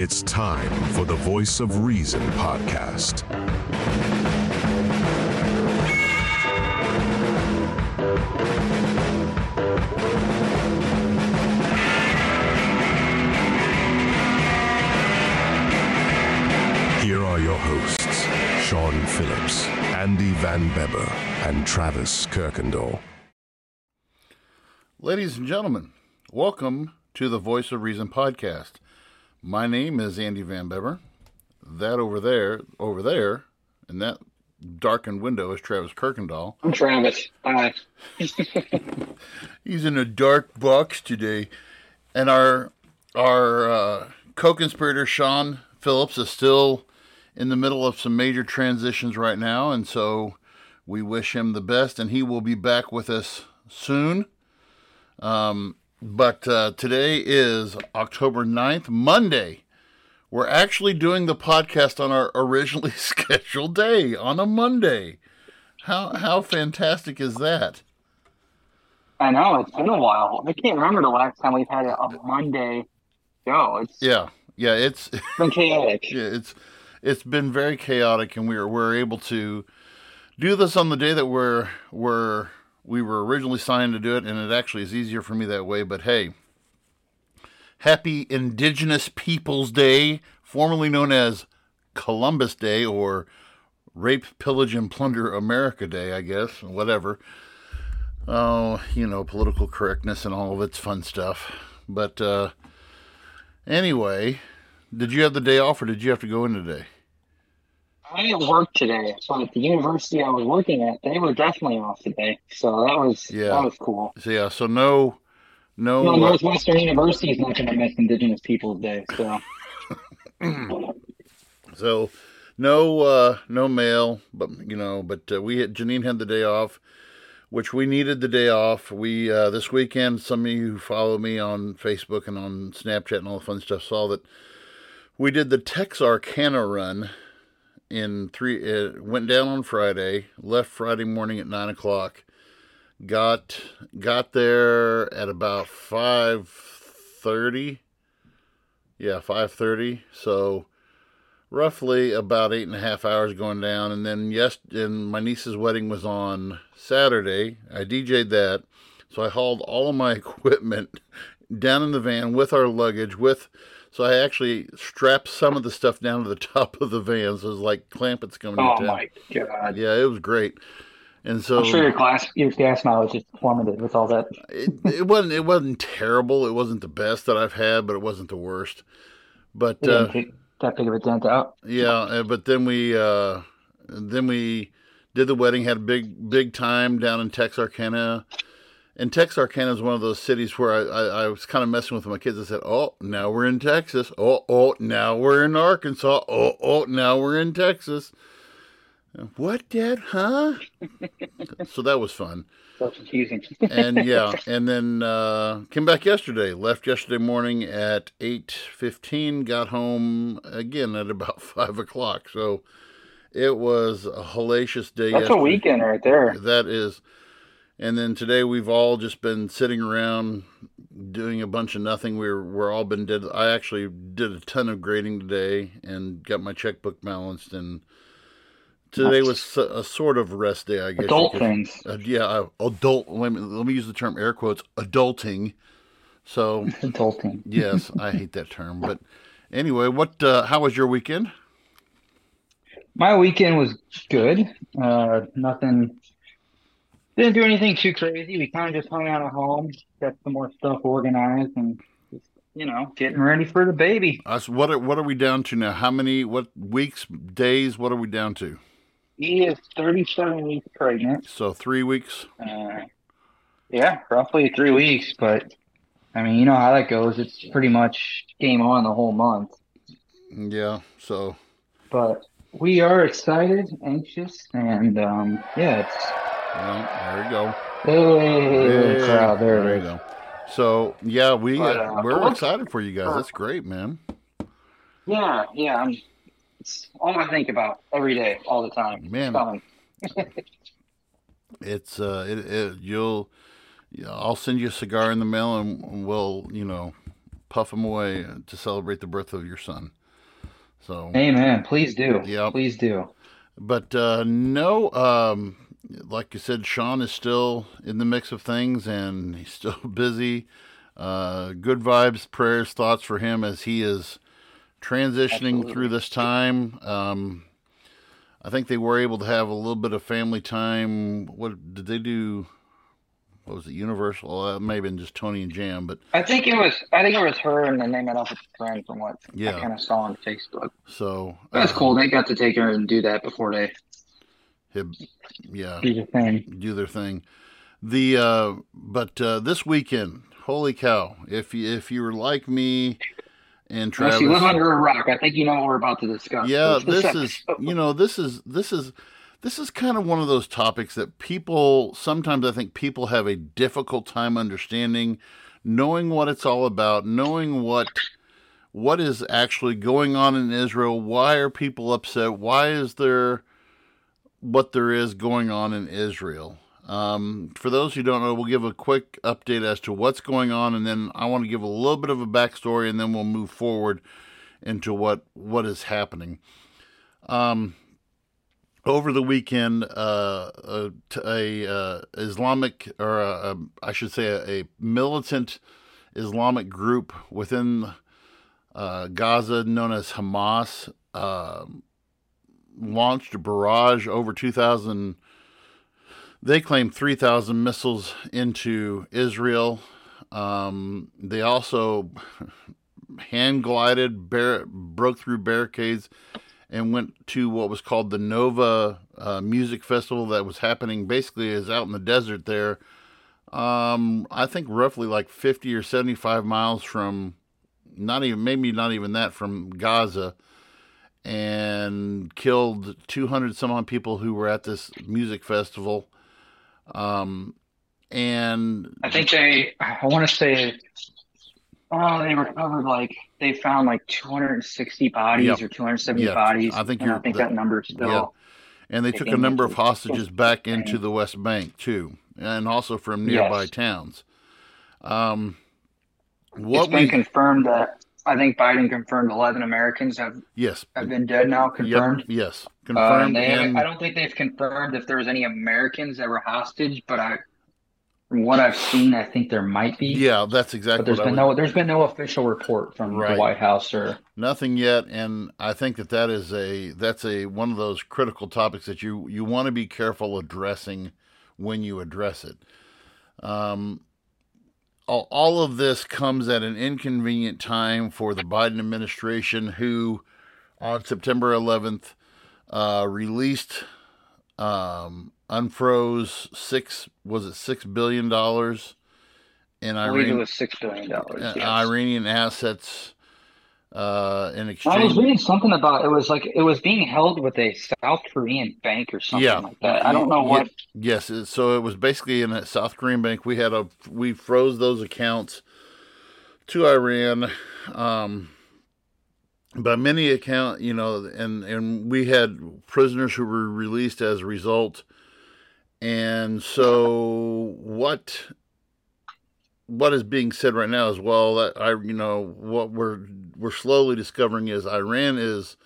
It's time for the Voice of Reason podcast. Here are your hosts, Sean Phillips, Andy Van Beber, and Travis Kirkendall. Ladies and gentlemen, welcome to the Voice of Reason podcast. My name is Andy Van Beber. That over there, over there, in that darkened window is Travis Kirkendall. I'm Travis. Hi. He's in a dark box today, and our our uh, co-conspirator Sean Phillips is still in the middle of some major transitions right now, and so we wish him the best, and he will be back with us soon. Um, but uh, today is October 9th, Monday. We're actually doing the podcast on our originally scheduled day, on a Monday. How how fantastic is that? I know it's been a while. I can't remember the last time we've had a, a Monday show. It's Yeah, yeah, it's been chaotic. yeah, it's it's been very chaotic, and we are we're able to do this on the day that we're we're we were originally signed to do it, and it actually is easier for me that way. But hey, happy Indigenous Peoples Day, formerly known as Columbus Day or Rape, Pillage, and Plunder America Day, I guess, whatever. Oh, you know, political correctness and all of its fun stuff. But uh, anyway, did you have the day off or did you have to go in today? I didn't work today, so at the university I was working at, they were definitely off today. So that was Yeah. that was cool. So yeah, so no, no, No, uh, Northwestern University is not going to miss Indigenous Peoples Day. So so no, uh, no mail, but you know, but uh, we had, Janine had the day off, which we needed the day off. We uh, this weekend, some of you who follow me on Facebook and on Snapchat and all the fun stuff saw that we did the Texarkana run in three. It went down on Friday, left Friday morning at nine o'clock. Got got there at about five thirty. Yeah, five thirty. So roughly about eight and a half hours going down. And then yes, and my niece's wedding was on Saturday. I DJ'd that, so I hauled all of my equipment down in the van with our luggage. With so I actually strapped some of the stuff down to the top of the van, so it was like Clampetts coming oh to town. my god, Yeah, it was great. And so I'm sure your class your gas mileage is plummeted with all that. it, it wasn't it wasn't terrible. It wasn't the best that I've had, but it wasn't the worst. But uh, that big of a dent out. Yeah, uh, but then we uh, then we did the wedding. Had a big big time down in Texarkana, and Texarkana is one of those cities where I, I, I was kind of messing with my kids. I said, "Oh, now we're in Texas. Oh, oh, now we're in Arkansas. Oh, oh, now we're in Texas." What, Dad? Huh? so that was fun So confusing. and yeah, and then uh, came back yesterday. Left yesterday morning at eight fifteen. Got home again at about five o'clock. So it was a hellacious day. That's a weekend right there. That is. And then today we've all just been sitting around doing a bunch of nothing. We're we're all been did. I actually did a ton of grading today and got my checkbook balanced. And today was a, a sort of rest day, I guess. Adult things. uh, yeah, uh, adult. Let me let me use the term air quotes. Adulting. So Adulting. yes, I hate that term. But anyway, what? Uh, how was your weekend? My weekend was good. Uh, nothing. Didn't do anything too crazy. We kind of just hung out at home, got some more stuff organized, and just, you know, getting ready for the baby. Us. What? Are, what are we down to now? How many? What weeks? Days? What are we down to? He is 37 weeks pregnant. So three weeks. Uh, yeah, roughly three weeks. But I mean, you know how that goes. It's pretty much game on the whole month. Yeah. So But we are excited, anxious, and um, yeah, it's well, there you go. hey, Hey, crowd. There there it you go. So yeah, we But, uh, uh, we're what- excited for you guys. That's great, man. Yeah, yeah. I'm, it's all I think about every day, all the time. Man. It's uh, it, it you'll. Yeah, I'll send you a cigar in the mail, and we'll, you know, puff them away to celebrate the birth of your son. So, Amen. Please do. Yeah, Please do. but uh, no, um, like you said, Sean is still in the mix of things, and he's still busy. Uh, good vibes, prayers, thoughts for him as he is transitioning Absolutely. through this time. Um, I think they were able to have a little bit of family time. What did they do? What was it? Universal? Uh, maybe just Tony and Jam, but I think it was. I think it was her, and then they met up with a friend from what Yeah. I kind of saw on Facebook. so That's uh, cool. They got to take her and do that before they hib- yeah, do the thing. do their thing. The uh, but uh, this weekend, holy cow! If you, if you were like me and Travis, Unless you live under a rock, I think you know what we're about to discuss. yeah, this is you know this is this is this is kind of one of those topics that people sometimes I think people have a difficult time understanding, knowing what it's all about, knowing what what is actually going on in Israel. Why are people upset? Why is there what there is going on in Israel? Um, for those who don't know, we'll give a quick update as to what's going on, and then I want to give a little bit of a backstory, and then we'll move forward into what what is happening. Um, over the weekend, uh, a, a uh, Islamic, or a, a, I should say, a, a militant Islamic group within uh, Gaza, known as Hamas, uh, launched a barrage over 2,000. They claim 3,000 missiles into Israel. Um, they also hand glided, bar- broke through barricades, and went to what was called the Nova uh, Music Festival that was happening basically is out in the desert there. Um, I think roughly like 50 or 75 miles from, not even, maybe not even that, from Gaza, and killed 200 some odd people who were at this music festival. Um, and I think they. I want to say. Oh, they recovered like they found like 260 bodies Yep. or 270 Yeah, bodies. I think and I think the- that number is still. yeah. and they took a number of hostages back into the West Bank too, and also from nearby Yes. towns. Um, It's what been we confirmed that I think Biden confirmed 11 Americans have, yes, have been dead now. Confirmed. Yep, yes, Uh, confirmed. and they and I don't think they've confirmed if there was any Americans that were hostage, but I, from what I've seen, I think there might be. yeah, that's But exactly there's what I been was, no there's been no official report from Right. the White House or nothing yet, and I think that that is a that's a one of those critical topics that you you want to be careful addressing when you address it. Um, all, of this comes at an inconvenient time for the Biden administration, who on September 11th uh, released, um, unfroze six was it six billion dollars in I believe it was six billion dollars. yes. Iranian assets uh, in I was reading something about it was like it was being held with a South Korean bank or something Yeah. like that. I don't know what. Yes, so it was basically in a South Korean bank. We had a we froze those accounts to Iran. Um, by many account, you know, and and we had prisoners who were released as a result. And so what what is being said right now is well that I you know what we're we're slowly discovering is Iran is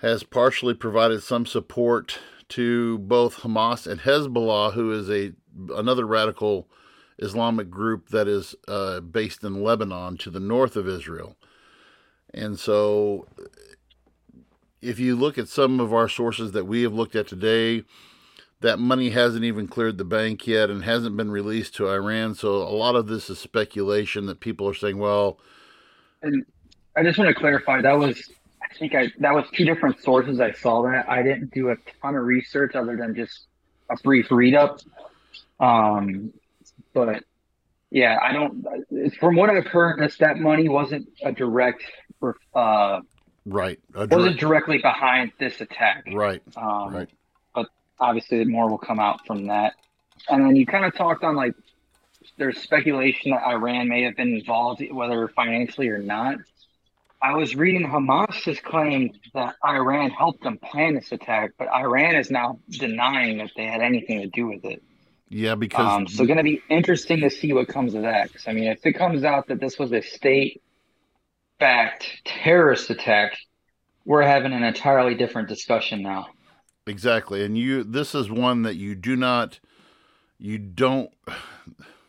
has partially provided some support to both Hamas and Hezbollah, who is a another radical Islamic group that is uh, based in Lebanon to the north of Israel. And so, if you look at some of our sources that we have looked at today, that money hasn't even cleared the bank yet and hasn't been released to Iran. So, a lot of this is speculation that people are saying, well, And I just want to clarify that was I think I that was two different sources I saw that. I didn't do a ton of research other than just a brief read up. Um, but yeah, I don't. From what I've heard, this that money wasn't a direct, uh, right, a wasn't directly behind this attack. right, Um, Right. Obviously, more will come out from that. And then you kind of talked on like there's speculation that Iran may have been involved, whether financially or not. I was reading Hamas has claimed that Iran helped them plan this attack, but Iran is now denying that they had anything to do with it. Yeah, because Um, so going to be interesting to see what comes of that. 'Cause, I mean, if it comes out that this was a state-backed terrorist attack, we're having an entirely different discussion now. Exactly, and you this is one that you do not, you don't,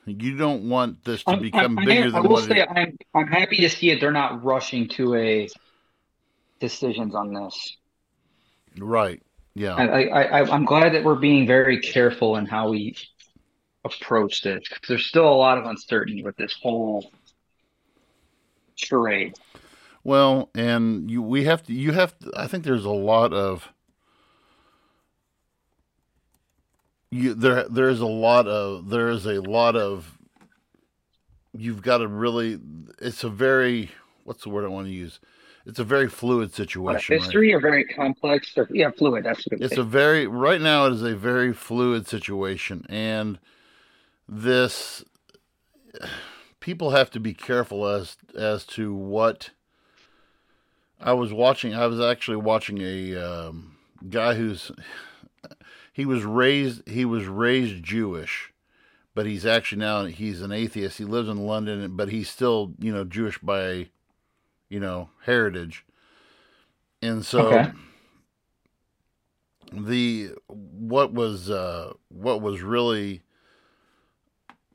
you don't want this to I'm- become I'm- bigger I than will what say it, I'm I'm happy to see it. They're not rushing to a decisions on this. right. Yeah, I, I, I I'm glad that we're being very careful in how we approach this. There's still a lot of uncertainty with this whole charade. Well, and you we have to you have to, I think there's a lot of you there there is a lot of there is a lot of you've got to really it's a very what's the word I want to use? It's a very fluid situation. right? history are very complex. Or, yeah, fluid. That's what It's a very right now it is a very fluid situation and this people have to be careful as as to what I was watching I was actually watching a um, guy who's he was raised he was raised Jewish but he's actually now he's an atheist. He lives in London but he's still you know Jewish by you know heritage. And so Okay. the what was uh what was really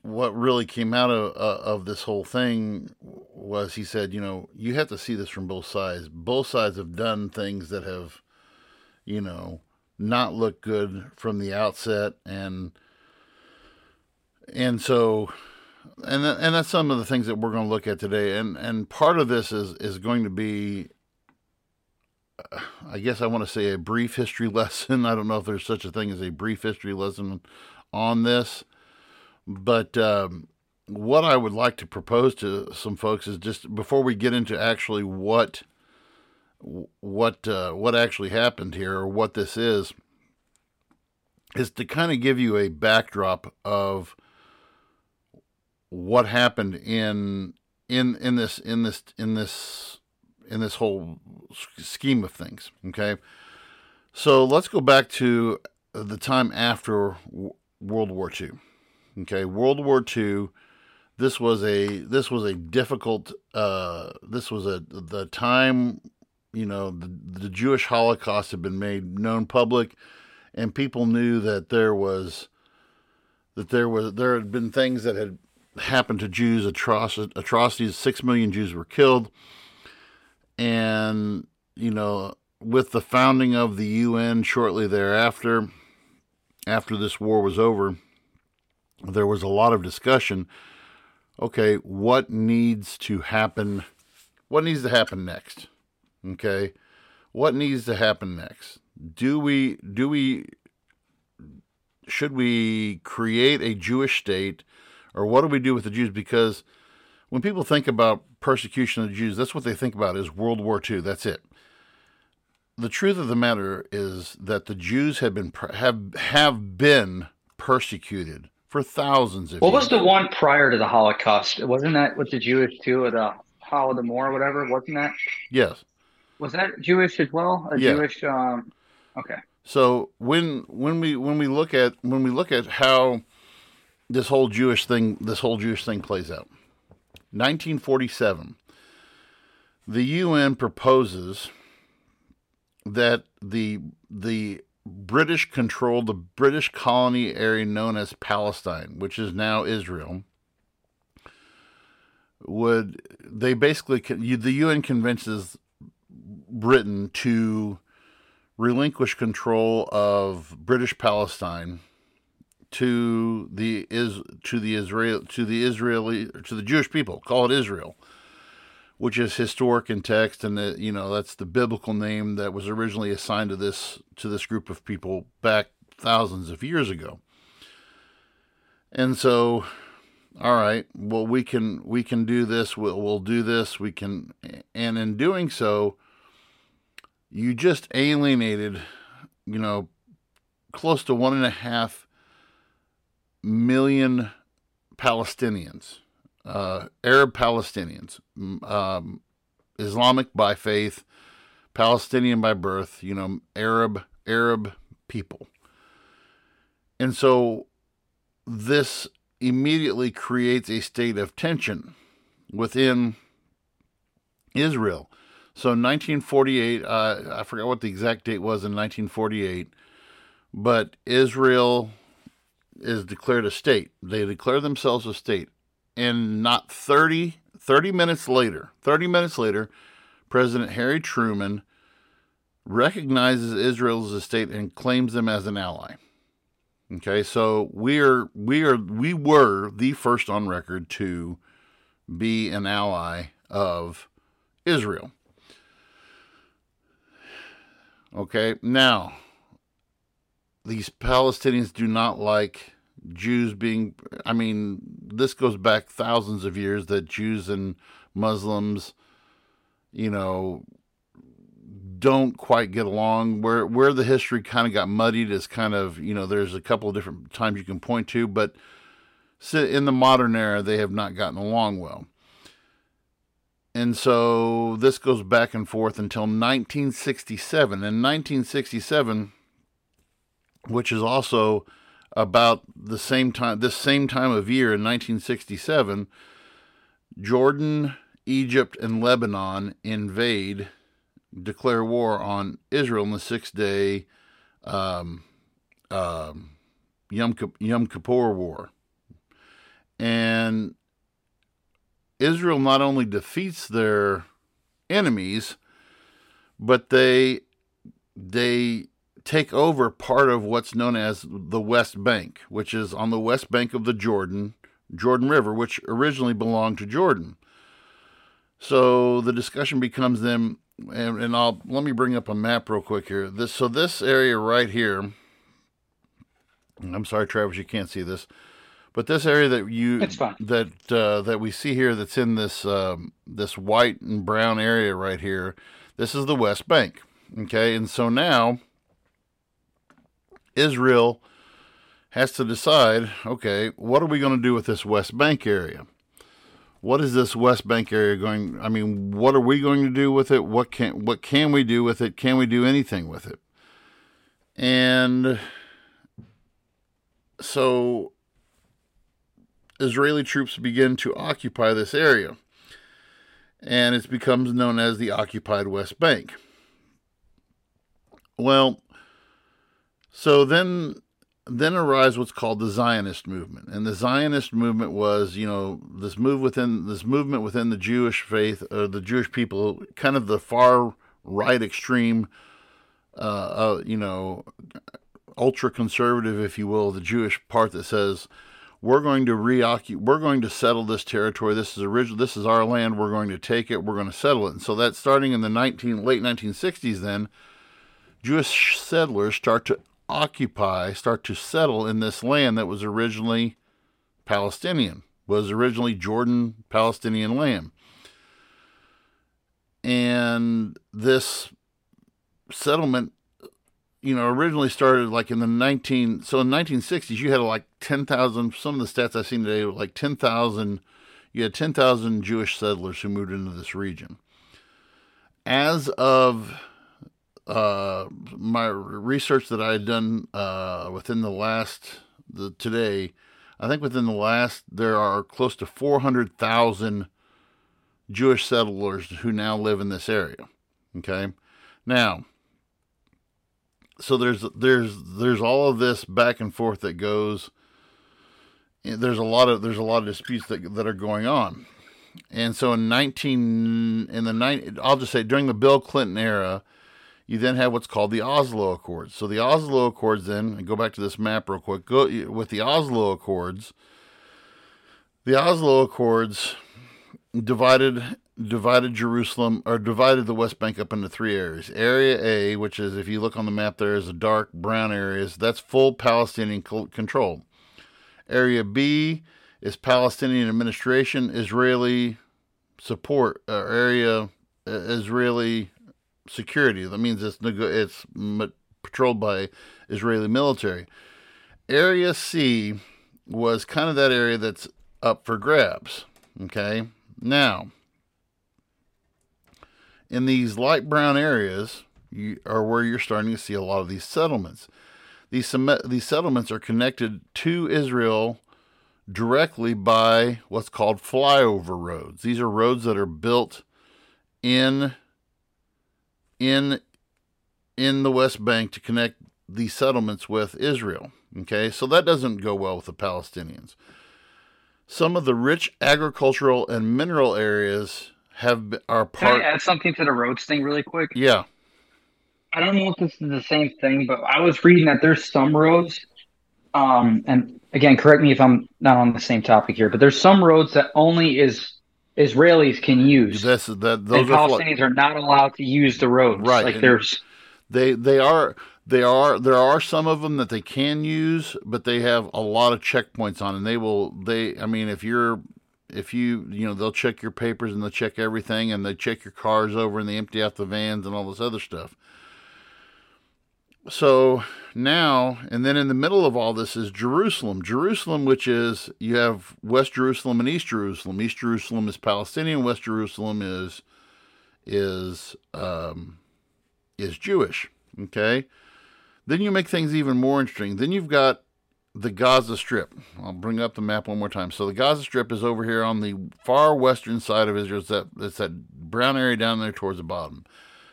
what really came out of uh, of this whole thing was he said you know you have to see this from both sides. Both sides have done things that have you know not look good from the outset and and so and and that's some of the things that we're going to look at today and and part of this is is going to be I guess I want to say a brief history lesson. I don't know if there's such a thing as a brief history lesson on this, but um, what I would like to propose to some folks is just before we get into actually what what uh, what actually happened here or what this is, is to kind of give you a backdrop of what happened in in in this in this in this in this whole scheme of things. Okay, so let's go back to the time after W- World War II. Okay, World War II. This was a this was a difficult. Uh, this was a the time. You know, the, the Jewish Holocaust had been made known public, and people knew that there was that there was there had been things that had happened to Jews, atroc- atrocities. Six million Jews were killed and you know with the founding of the UN shortly thereafter after this war was over there was a lot of discussion okay what needs to happen what needs to happen next okay what needs to happen next do we do we should we create a Jewish state or what do we do with the Jews because when people think about persecution of the Jews, that's what they think about is World War II. That's it. The truth of the matter is that the Jews have been have have been persecuted for thousands of years. What years. was the one prior to the Holocaust? Wasn't that with the Jewish too, or the Holodomor or whatever? Wasn't that? yes. Was that Jewish as well? A Yeah. Jewish. Um, okay. So when when we when we look at when we look at how this whole Jewish thing this whole Jewish thing plays out. 1947 the UN proposes that the the British control the British colony area known as Palestine, which is now Israel, would they basically the UN convinces Britain to relinquish control of British Palestine to the is to the Israel to the Israeli to the Jewish people. Call it Israel, which is historic in text, and you know that's the biblical name that was originally assigned to this to this group of people back thousands of years ago. And so, all right, well we can we can do this. We'll we'll do this. We can, and in doing so, you just alienated, you know, close to one and a half million Palestinians, uh, Arab Palestinians, um, Islamic by faith, Palestinian by birth, you know, Arab Arab people. And so this immediately creates a state of tension within Israel. So, in 1948, uh, I forgot what the exact date was in 1948, but Israel is declared a state. They declare themselves a state. And not 30, 30 minutes later, 30 minutes later, President Harry Truman recognizes Israel as a state and claims them as an ally. Okay, so we are we are we were the first on record to be an ally of Israel. Okay, now these Palestinians do not like Jews being I mean, this goes back thousands of years that Jews and Muslims, you know, don't quite get along. Where where the history kind of got muddied is kind of you know there's a couple of different times you can point to, but in the modern era they have not gotten along well. And so this goes back and forth until 1967. In 1967, which is also about the same time, this same time of year in 1967, Jordan, Egypt, and Lebanon invade declare war on Israel in the six day um, um, Yom, Yom Kippur War. And Israel not only defeats their enemies, but they they take over part of what's known as the West Bank, which is on the west bank of the Jordan Jordan River, which originally belonged to Jordan. So the discussion becomes then and, and I'll let me bring up a map real quick here. This so this area right here. I'm sorry, Travis, you can't see this, but this area that you that uh, that we see here, that's in this um, this white and brown area right here. This is the West Bank. Okay, and so now Israel has to decide. Okay, what are we going to do with this West Bank area? what is this West Bank area going? I mean, what are we going to do with it? What can what can we do with it? Can we do anything with it? And so Israeli troops begin to occupy this area, and it becomes known as the occupied West Bank. Well, so then then arise what's called the Zionist movement, and the Zionist movement was, you know, this move within this movement within the Jewish faith, or the Jewish people, kind of the far right extreme, uh, uh, you know, ultra conservative, if you will, the Jewish part that says we're going to reoccupy, we're going to settle this territory. This is original. This is our land. We're going to take it. We're going to settle it. And so that's starting in the 19 late 1960s. Then Jewish settlers start to occupy, start to settle in this land that was originally Palestinian, was originally Jordan Palestinian land. And this settlement, you know, originally started like in the 19, so in 1960s, you had like 10,000, some of the stats I've seen today were like 10,000, you had 10,000 Jewish settlers who moved into this region. As of uh, my research that I had done uh, within the last the today, I think within the last there are close to 400,000 Jewish settlers who now live in this area. Okay, now so there's there's there's all of this back and forth that goes. Eh, there's a lot of there's a lot of disputes that that are going on, and so in 19 in the night I'll just say during the Bill Clinton era you then have what's called the Oslo Accords. So the Oslo Accords, then, and go back to this map real quick. Go with the Oslo Accords. The Oslo Accords divided divided Jerusalem or divided the West Bank up into three areas. Area A, which is if you look on the map, there is a dark brown areas. That's full Palestinian control. Area B is Palestinian administration, Israeli support. Uh, area uh, Israeli security. That means it's it's patrolled by Israeli military. Area C was kind of that area that's up for grabs. Okay, now in these light brown areas you, are where you're starting to see a lot of these settlements. these these settlements are connected to Israel directly by what's called flyover roads. These are roads that are built in in in the West Bank to connect these settlements with Israel. Okay, so that doesn't go well with the Palestinians. Some of the rich agricultural and mineral areas have are part. Can I add something to the roads thing really quick? Yeah. I don't know if this is the same thing, but I was reading that there's some roads, um, and again, correct me if I'm not on the same topic here, but there's some roads that only is Israelis can use. This that those and are Palestinians are not allowed to use the roads. Right. Like there's they they are they are there are some of them that they can use, but they have a lot of checkpoints on, and they will they. I mean, if you're if you you know they'll check your papers and they'll check everything, and they check your cars over and they empty out the vans and all this other stuff. So now, and then in the middle of all this is Jerusalem. Jerusalem, which is you have West Jerusalem and East Jerusalem. East Jerusalem is Palestinian. West Jerusalem is is um, is Jewish. Okay. Then you make things even more interesting. Then you've got the Gaza Strip. I'll bring up the map one more time. So the Gaza Strip is over here on the far western side of Israel. It's that, it's that brown area down there towards the bottom.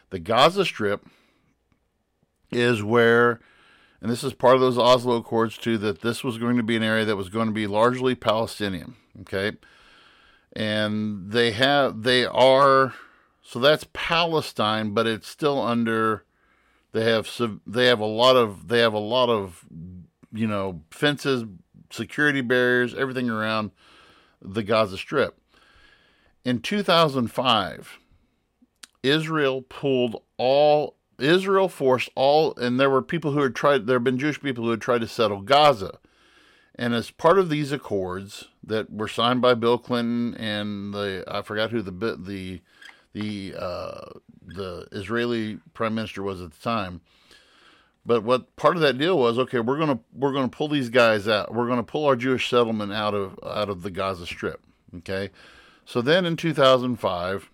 The Gaza Strip is where, and this is part of those Oslo Accords too, that this was going to be an area that was going to be largely Palestinian. Okay. And they have, they are, so that's Palestine, but it's still under, they have, they have a lot of, they have a lot of, you know, fences, security barriers, everything around the Gaza Strip. In 2005, Israel pulled all Israel forced all, and there were people who had tried, there have been Jewish people who had tried to settle Gaza. And as part of these accords that were signed by Bill Clinton and the, I forgot who the, the, the, uh, the Israeli prime minister was at the time. But what part of that deal was, okay, we're going to, we're to pull these guys out. We're going to pull our Jewish settlement out of, out of the Gaza Strip. Okay. So then in 2005,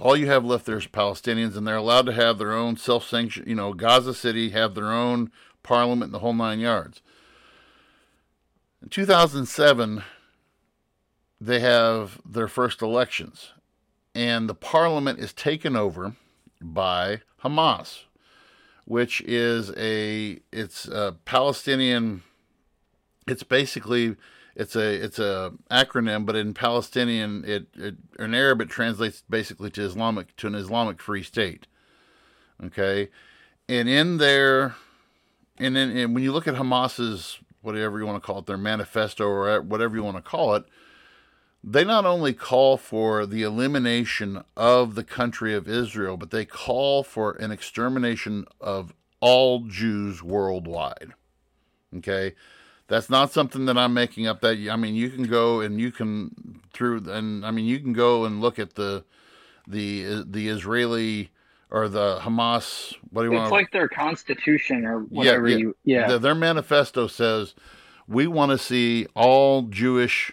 all you have left there is Palestinians, and they're allowed to have their own self sanction. You know, Gaza City have their own parliament, the whole nine yards. In 2007, they have their first elections, and the parliament is taken over by Hamas, which is a it's a Palestinian. It's basically it's a it's a acronym, but in Palestinian, it, it in Arab it translates basically to Islamic to an Islamic Free State. Okay, and in there, and, then and when you look at Hamas's whatever you want to call it, their manifesto or whatever you want to call it, they not only call for the elimination of the country of Israel, but they call for an extermination of all Jews worldwide. Okay that's not something that I'm making up. That I mean, you can go and you can through and I mean, you can go and look at the the the Israeli or the Hamas. What do you it's want? It's like their constitution or whatever yeah, yeah. you. Yeah, the, their manifesto says we want to see all Jewish.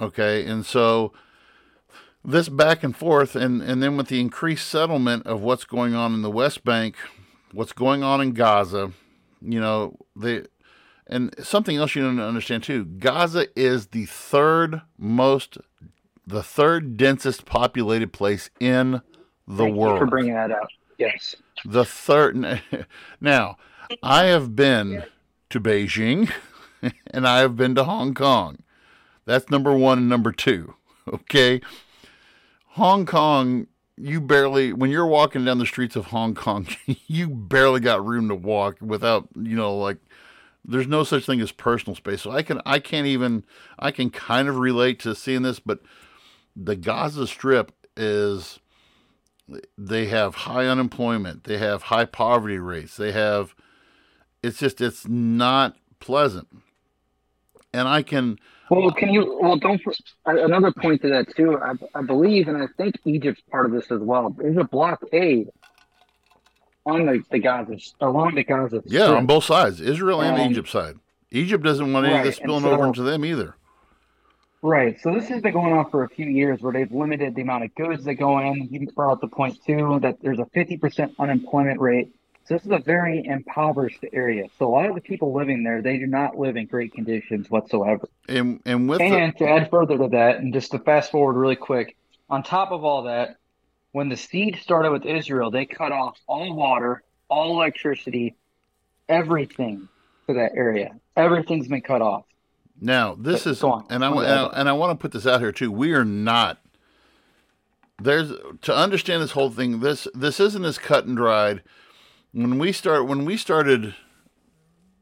Okay, and so this back and forth, and and then with the increased settlement of what's going on in the West Bank, what's going on in Gaza, you know, the and something else you don't understand too Gaza is the third most, the third densest populated place in the Thank world. for bringing that up. Yes. The third. Now, I have been to Beijing and I have been to Hong Kong. That's number one and number two. Okay. Hong Kong, you barely, when you're walking down the streets of Hong Kong, you barely got room to walk without, you know, like there's no such thing as personal space. So I can I can't even I can kind of relate to seeing this, but the Gaza Strip is they have high unemployment, they have high poverty rates, they have it's just it's not pleasant. And I can well, can you? Well, don't. Another point to that too. I, I believe, and I think Egypt's part of this as well. There's a blockade on the, the Gaza along the Gaza. Yeah, Strip. on both sides, Israel and um, Egypt side. Egypt doesn't want any right, of this spilling so, over into them either. Right. So this has been going on for a few years, where they've limited the amount of goods that go in. You brought up the point too that there's a 50% unemployment rate. So this is a very impoverished area. So a lot of the people living there, they do not live in great conditions whatsoever. And and with And the, to add further to that, and just to fast forward really quick, on top of all that, when the siege started with Israel, they cut off all water, all electricity, everything to that area. Everything's been cut off. now this But is on. and I and. I, and I want to put this out here too. We are not there's to understand this whole thing. This this isn't as cut and dried. When we start when we started,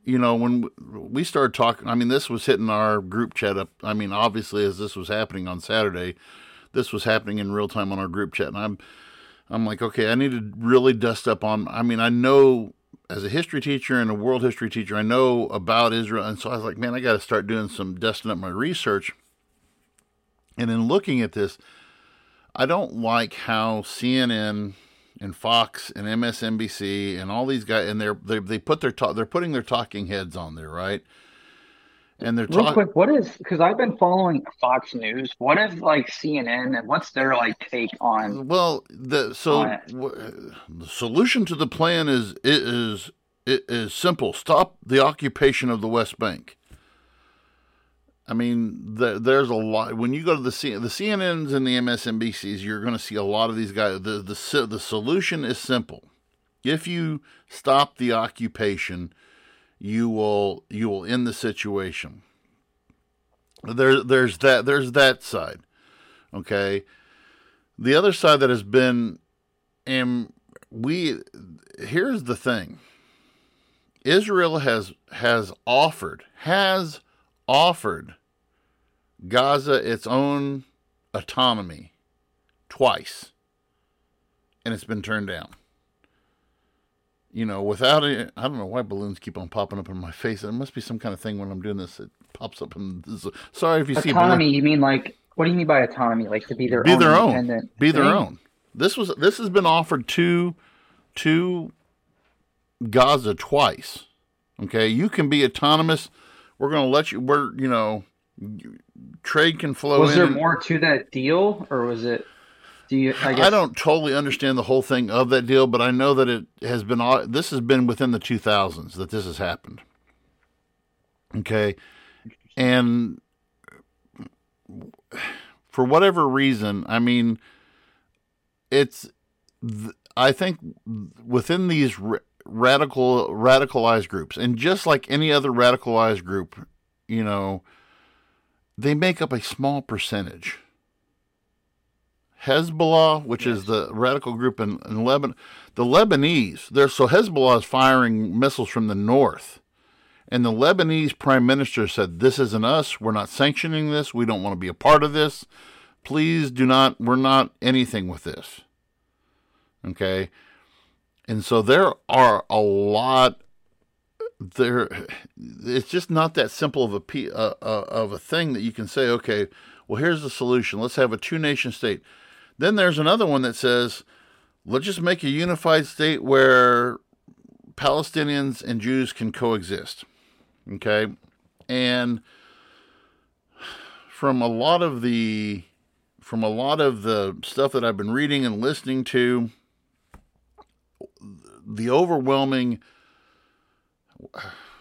you know, when we started talking. I mean, this was hitting our group chat up. I mean, obviously, as this was happening on Saturday, this was happening in real time on our group chat, and I'm I'm like, okay, I need to really dust up on. I mean, I know as a history teacher and a world history teacher, I know about Israel, and so I was like, man, I got to start doing some dusting up my research. And in looking at this, I don't like how CNN and Fox and MSNBC and all these guys and they're they they put their talk they're putting their talking heads on there, right? And they're Real talking. quick, what is because I've been following Fox News. What is like CNN and what's their like take on? Well, the so w- the solution to the plan is it is it is simple. Stop the occupation of the West Bank. I mean, the, there's a lot. When you go to the C, the CNNs and the MSNBCs, you're going to see a lot of these guys. The the the solution is simple. If you stop the occupation, you will you will end the situation. There there's that there's that side. Okay. The other side that has been and we here's the thing. Israel has has offered has offered Gaza its own autonomy twice and it's been turned down. You know, without it, I don't know why balloons keep on popping up in my face. It must be some kind of thing when I'm doing this. It pops up. And this, sorry if you see Autonomy? You mean like what do you mean by autonomy? Like to be their be own their own be their own this was this has been offered to to gaza twice okay you can be autonomous we're going to let you we're you know trade can flow Was there and- more to that deal, or was it? Do you? I guess... I, don't totally understand the whole thing of that deal, but I know that it has been. This has been within the 2000s that this has happened. Okay, and for whatever reason, I mean, it's. I think within these radical radicalized groups, and just like any other radicalized group, you know, they make up a small percentage. Hezbollah, which is the radical group in, in Lebanon, the Lebanese, there so Hezbollah is firing missiles from the north. And the Lebanese prime minister said, This isn't us. We're not sanctioning this. We don't want to be a part of this. Please do not, we're not anything with this. Okay. And so there are a lot there it's just not that simple of a uh, uh, of a thing that you can say okay well here's the solution. Let's have a two nation state. Then there's another one that says let's just make a unified state where palestinians and jews can coexist. Okay? And from a lot of the from a lot of the stuff that i've been reading and listening to the overwhelming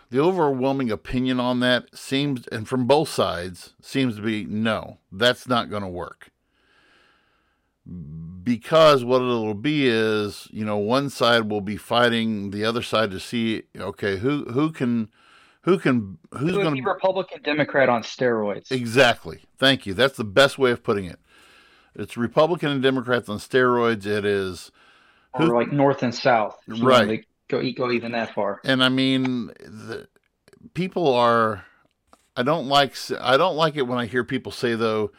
the overwhelming opinion on that seems and from both sides seems to be no that's not going to work because what it'll be is you know one side will be fighting the other side to see okay who who can who can who's going to be Republican Democrat on steroids. Exactly. Thank you. That's the best way of putting it. It's Republican and Democrats on steroids. It is, or like North and South. Right. wanted Go go even that far. and I mean, the, people are. I don't like. I don't like it when I hear people say though,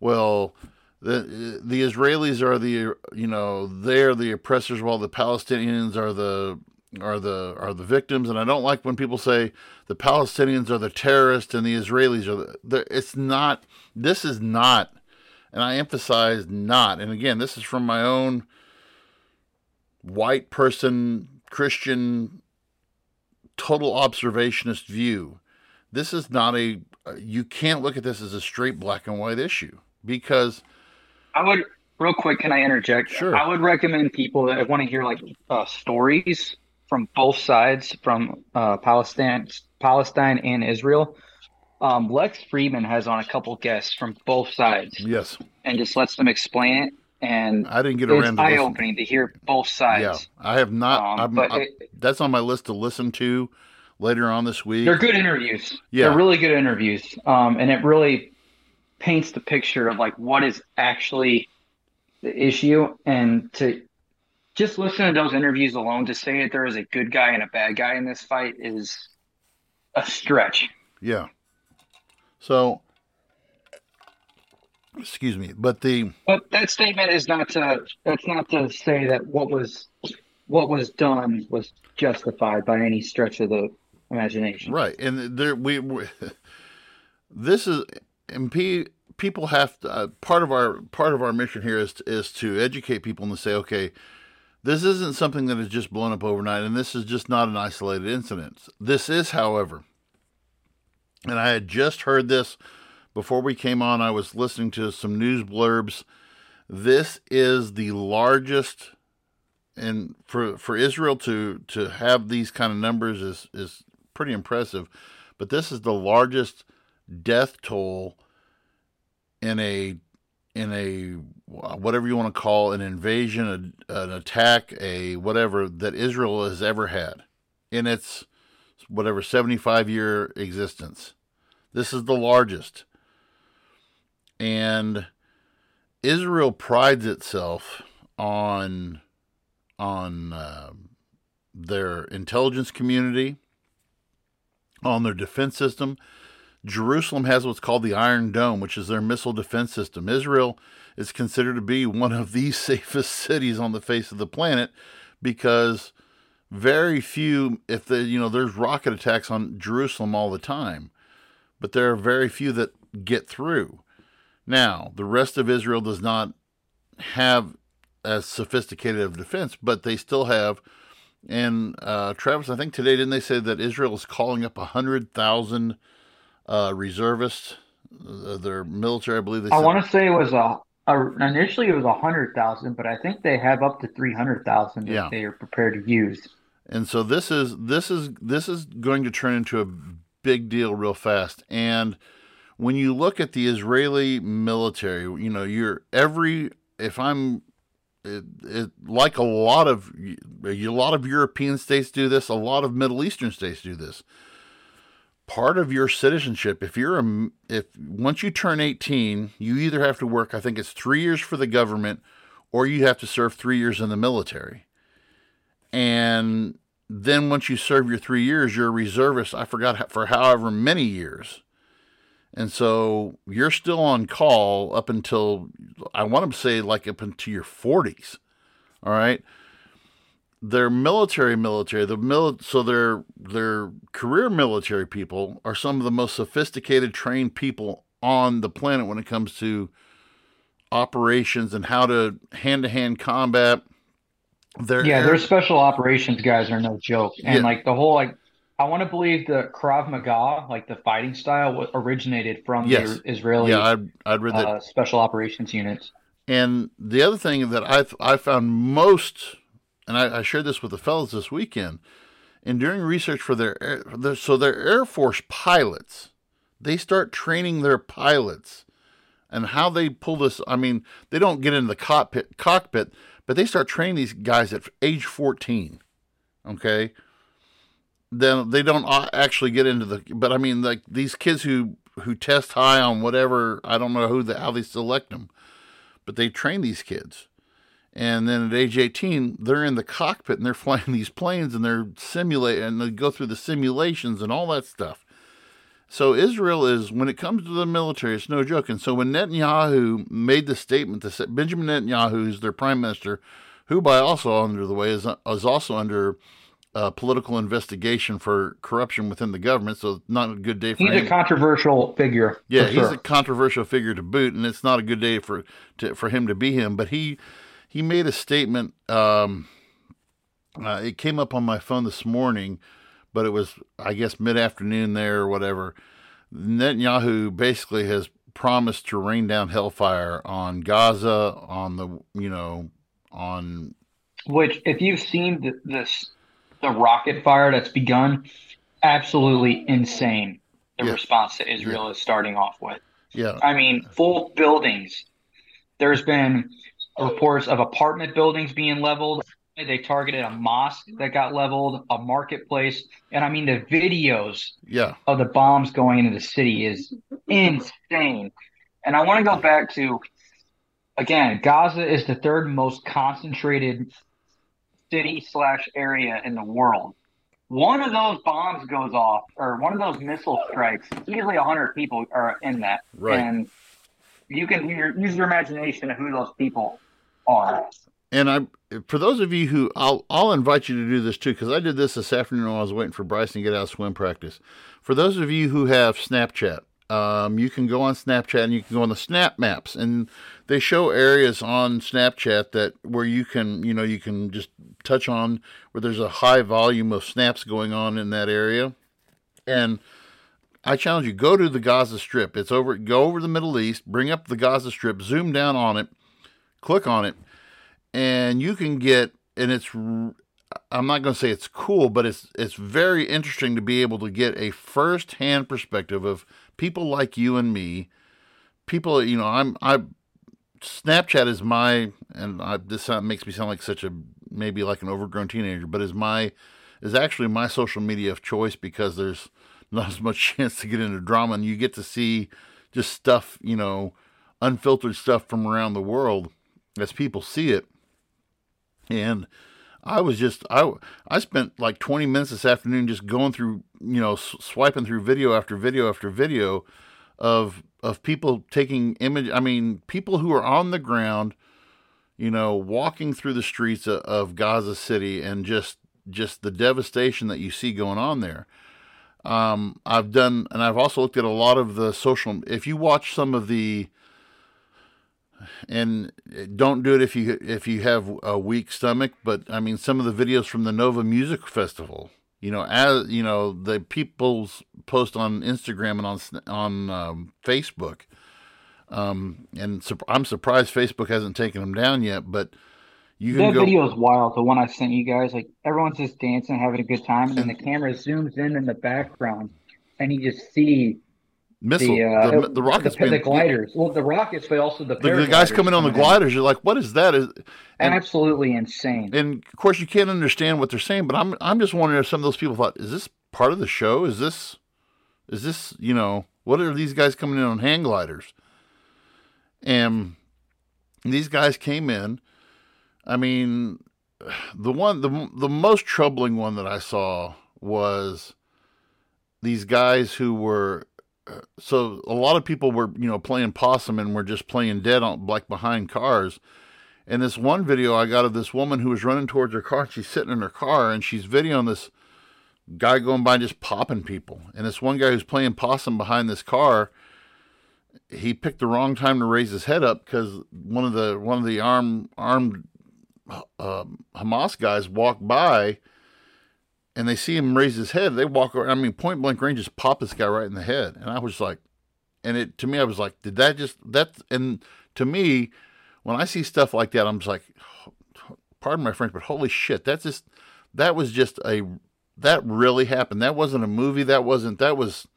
well, the the Israelis are the you know they're the oppressors while the Palestinians are the are the are the victims and I don't like when people say the Palestinians are the terrorists and the Israelis are the, the it's not this is not and I emphasize not and again this is from my own white person Christian total observationist view this is not a you can't look at this as a straight black and white issue because I would real quick. Can I interject? Sure. I would recommend people that want to hear like uh, stories from both sides, from uh, Palestine, Palestine and Israel. Um, Lex Fridman has on a couple guests from both sides. Yes, and just lets them explain it. And I didn't get around. It's eye opening to hear both sides. Yeah, I have not. Um, but I, it, that's on my list to listen to later on this week. They're good interviews. Yeah, they're really good interviews. Um, and it really paints the picture of like what is actually the issue, and to just listen to those interviews alone to say that there is a good guy and a bad guy in this fight is a stretch. Yeah. So, excuse me, but the but that statement is not to that's not to say that what was what was done was justified by any stretch of the imagination. Right, and there we, we this is MP people have to, uh, part of our part of our mission here is to, is to educate people and to say, okay, this isn't something that has just blown up overnight, and this is just not an isolated incident. This is, however, and I had just heard this before we came on. I was listening to some news blurbs. This is the largest, and for for Israel to to have these kind of numbers is is pretty impressive. But this is the largest death toll in a in a whatever you want to call an invasion, a, an attack, a whatever that Israel has ever had in its whatever 75 year existence. This is the largest. And Israel prides itself on on uh, their intelligence community, on their defense system. Jerusalem has what's called the Iron Dome, which is their missile defense system. Israel is considered to be one of the safest cities on the face of the planet because very few if the you know there's rocket attacks on Jerusalem all the time but there are very few that get through now the rest of Israel does not have as sophisticated of defense but they still have and uh, Travis I think today didn't they say that Israel is calling up a hundred thousand uh, reservists uh, their military I believe they said. I want to say it was a initially it was a hundred thousand, but I think they have up to three hundred thousand that yeah. they are prepared to use. And so this is this is this is going to turn into a big deal real fast. And when you look at the Israeli military, you know, you're every if I'm it, it, like a lot of a lot of European states do this, a lot of Middle Eastern states do this. Part of your citizenship if you're a if once you turn 18 you either have to work i think it's three years for the government or you have to serve three years in the military. And then once you serve your three years you're a reservist i forgot for however many years and so you're still on call up until i want to say like up into your 40s all right? Their military military. The mil- so their their career military people are some of the most sophisticated trained people on the planet when it comes to operations and how to hand-to-hand combat. Their yeah air- their special operations guys are no joke. And yeah. like the whole like I want to believe the Krav Maga, like the fighting style, originated from yes. the Israeli yeah, I'd, I'd read that. Uh, special operations units. And the other thing that I I found most and I, I shared this with the fellows this weekend. and doing research for their, air, their so their Air Force pilots, they start training their pilots and how they pull this. I mean, they don't get into the cockpit, cockpit, but they start training these guys at age 14. Okay, then they don't actually get into the. But I mean, like these kids who who test high on whatever. I don't know who the, how they select them, but they train these kids. And then at age 18, they're in the cockpit and they're flying these planes and they're simulating and they go through the simulations and all that stuff. So Israel is, when it comes to the military, it's no joke. And so when Netanyahu made the statement that Benjamin Netanyahu, who's their prime minister, who by also under the way is, is also under uh, political investigation for corruption within the government, so not a good day for he's him. a controversial figure. Yeah, he's sure. a controversial figure to boot, and it's not a good day for to, for him to be him. But he he made a statement. Um, uh, it came up on my phone this morning, but it was, I guess, mid afternoon there or whatever. Netanyahu basically has promised to rain down hellfire on Gaza, on the, you know, on. Which, if you've seen this the rocket fire that's begun, absolutely insane. The Yeah. response that Israel is starting off with. Yeah. I mean, full buildings. There's been reports of apartment buildings being leveled. They targeted a mosque that got leveled, a marketplace, and I mean the videos Yeah. of the bombs going into the city is insane. And I want to go back to again, Gaza is the third most concentrated city slash area in the world. One of those bombs goes off, or one of those missile strikes. Easily hundred people are in that, Right. and you can use use your imagination of who those people are. And I, for those of you who, I'll, I'll invite you to do this too, because I did this this afternoon while I was waiting for Bryson to get out of swim practice. For those of you who have Snapchat, um, you can go on Snapchat and you can go on the Snap Maps, and they show areas on Snapchat that where you can, you know, you can just touch on where there's a high volume of snaps going on in that area, and I challenge you go to the Gaza Strip. It's over. Go over the Middle East, bring up the Gaza Strip, zoom down on it, click on it, and you can get and it's I'm not going to say it's cool, but it's it's very interesting to be able to get a first-hand perspective of people like you and me. People, you know, I'm I Snapchat is my and I, this makes me sound like such a maybe like an overgrown teenager, but is my is actually my social media of choice because there's not as much chance to get into drama and you get to see just stuff, you know, unfiltered stuff from around the world as people see it. And I was just I I spent like 20 minutes this afternoon just going through, you know, swiping through video after video after video of of people taking image I mean, people who are on the ground, you know, walking through the streets of, of Gaza City and just just the devastation that you see going on there. Um, I've done, and I've also looked at a lot of the social. If you watch some of the, and don't do it if you if you have a weak stomach, but I mean some of the videos from the Nova Music Festival. You know, as you know, the people's post on Instagram and on on um, Facebook. Um, and sup- I'm surprised Facebook hasn't taken them down yet, but you can That go. video is wild. The one I sent you guys, like everyone's just dancing, having a good time, and then the camera zooms in in the background, and you just see Missile, the uh, the, the rockets, the, the gliders. Well, the rockets, but also the the, the guys coming on the gliders. You're like, what is that? Is Absolutely insane. and of course you can't understand what they're saying. But I'm I'm just wondering if some of those people thought, is this part of the show? Is this is this you know what are these guys coming in on hang gliders? And these guys came in. I mean, the one the the most troubling one that I saw was these guys who were so a lot of people were you know playing possum and were just playing dead on like behind cars and this one video I got of this woman who was running towards her car. And she's sitting in her car and she's videoing this guy going by just popping people. And this one guy who's playing possum behind this car, he picked the wrong time to raise his head up because one of the one of the armed armed uh, Hamas guys walked by, and they see him raise his head. They walk. over- I mean, point blank range just pop this guy right in the head. And I was like, and it to me, I was like, did that just that? And to me, when I see stuff like that, I'm just like, pardon my French, but holy shit, that's just that was just a that really happened. That wasn't a movie. That wasn't that was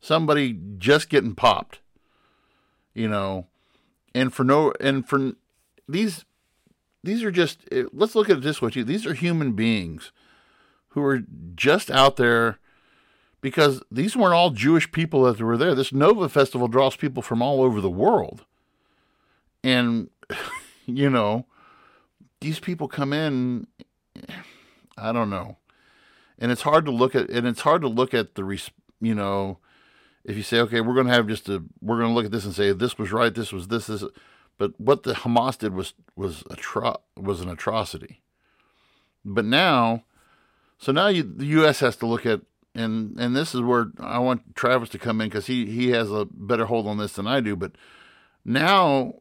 somebody just getting popped. You know, and for no and for these these are just eh, let's look at it this way too. These are human beings who are just out there because these weren't all Jewish people that were there. This Nova Festival draws people from all over the world. And, you know, these people come in, I don't know. And it's hard to look at, and it's hard to look at the, you know, if you say, okay, we're going to have just a, we're going to look at this and say, this was right, this was this, this, but what the Hamas did was, was, a atro- was an atrocity. But now, so now you, the U.S. has to look at, and and this is where I want Travis to come in because he he has a better hold on this than I do. But now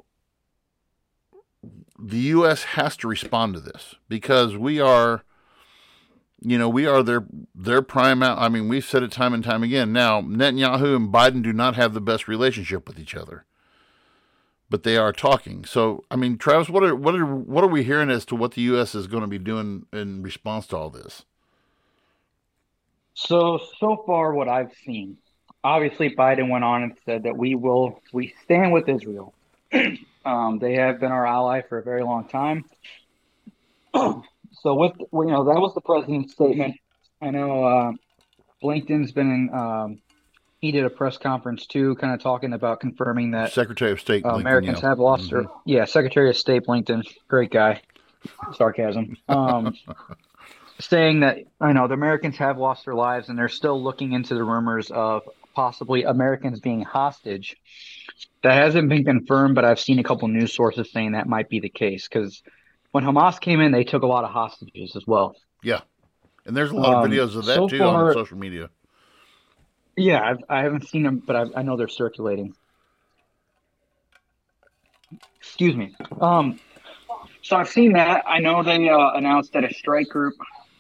the U.S. has to respond to this because we are, you know, we are their their prime. Out, I mean, we've said it time and time again. Now Netanyahu and Biden do not have the best relationship with each other, but they are talking. So I mean, Travis, what are what are what are we hearing as to what the U.S. is going to be doing in response to all this? So so far, what I've seen, obviously Biden went on and said that we will we stand with Israel. um, they have been our ally for a very long time. so with you know that was the president's statement. I know uh, Blinken's been in. Um, he did a press conference too, kind of talking about confirming that Secretary of State uh, Blinken, Americans yeah. have lost Mm-hmm. their yeah Secretary of State Blinken, great guy, sarcasm. Um, saying that I know the Americans have lost their lives and they're still looking into the rumors of possibly Americans being hostage. That hasn't been confirmed, but I've seen a couple news sources saying that might be the case because when Hamas came in, they took a lot of hostages as well. Yeah, and there's a lot of Um, videos of that so too far- on social media. Yeah, I've, I haven't seen them, but I, I know they're circulating. Excuse me. Um, so I've seen that. I know they uh, announced that a strike group,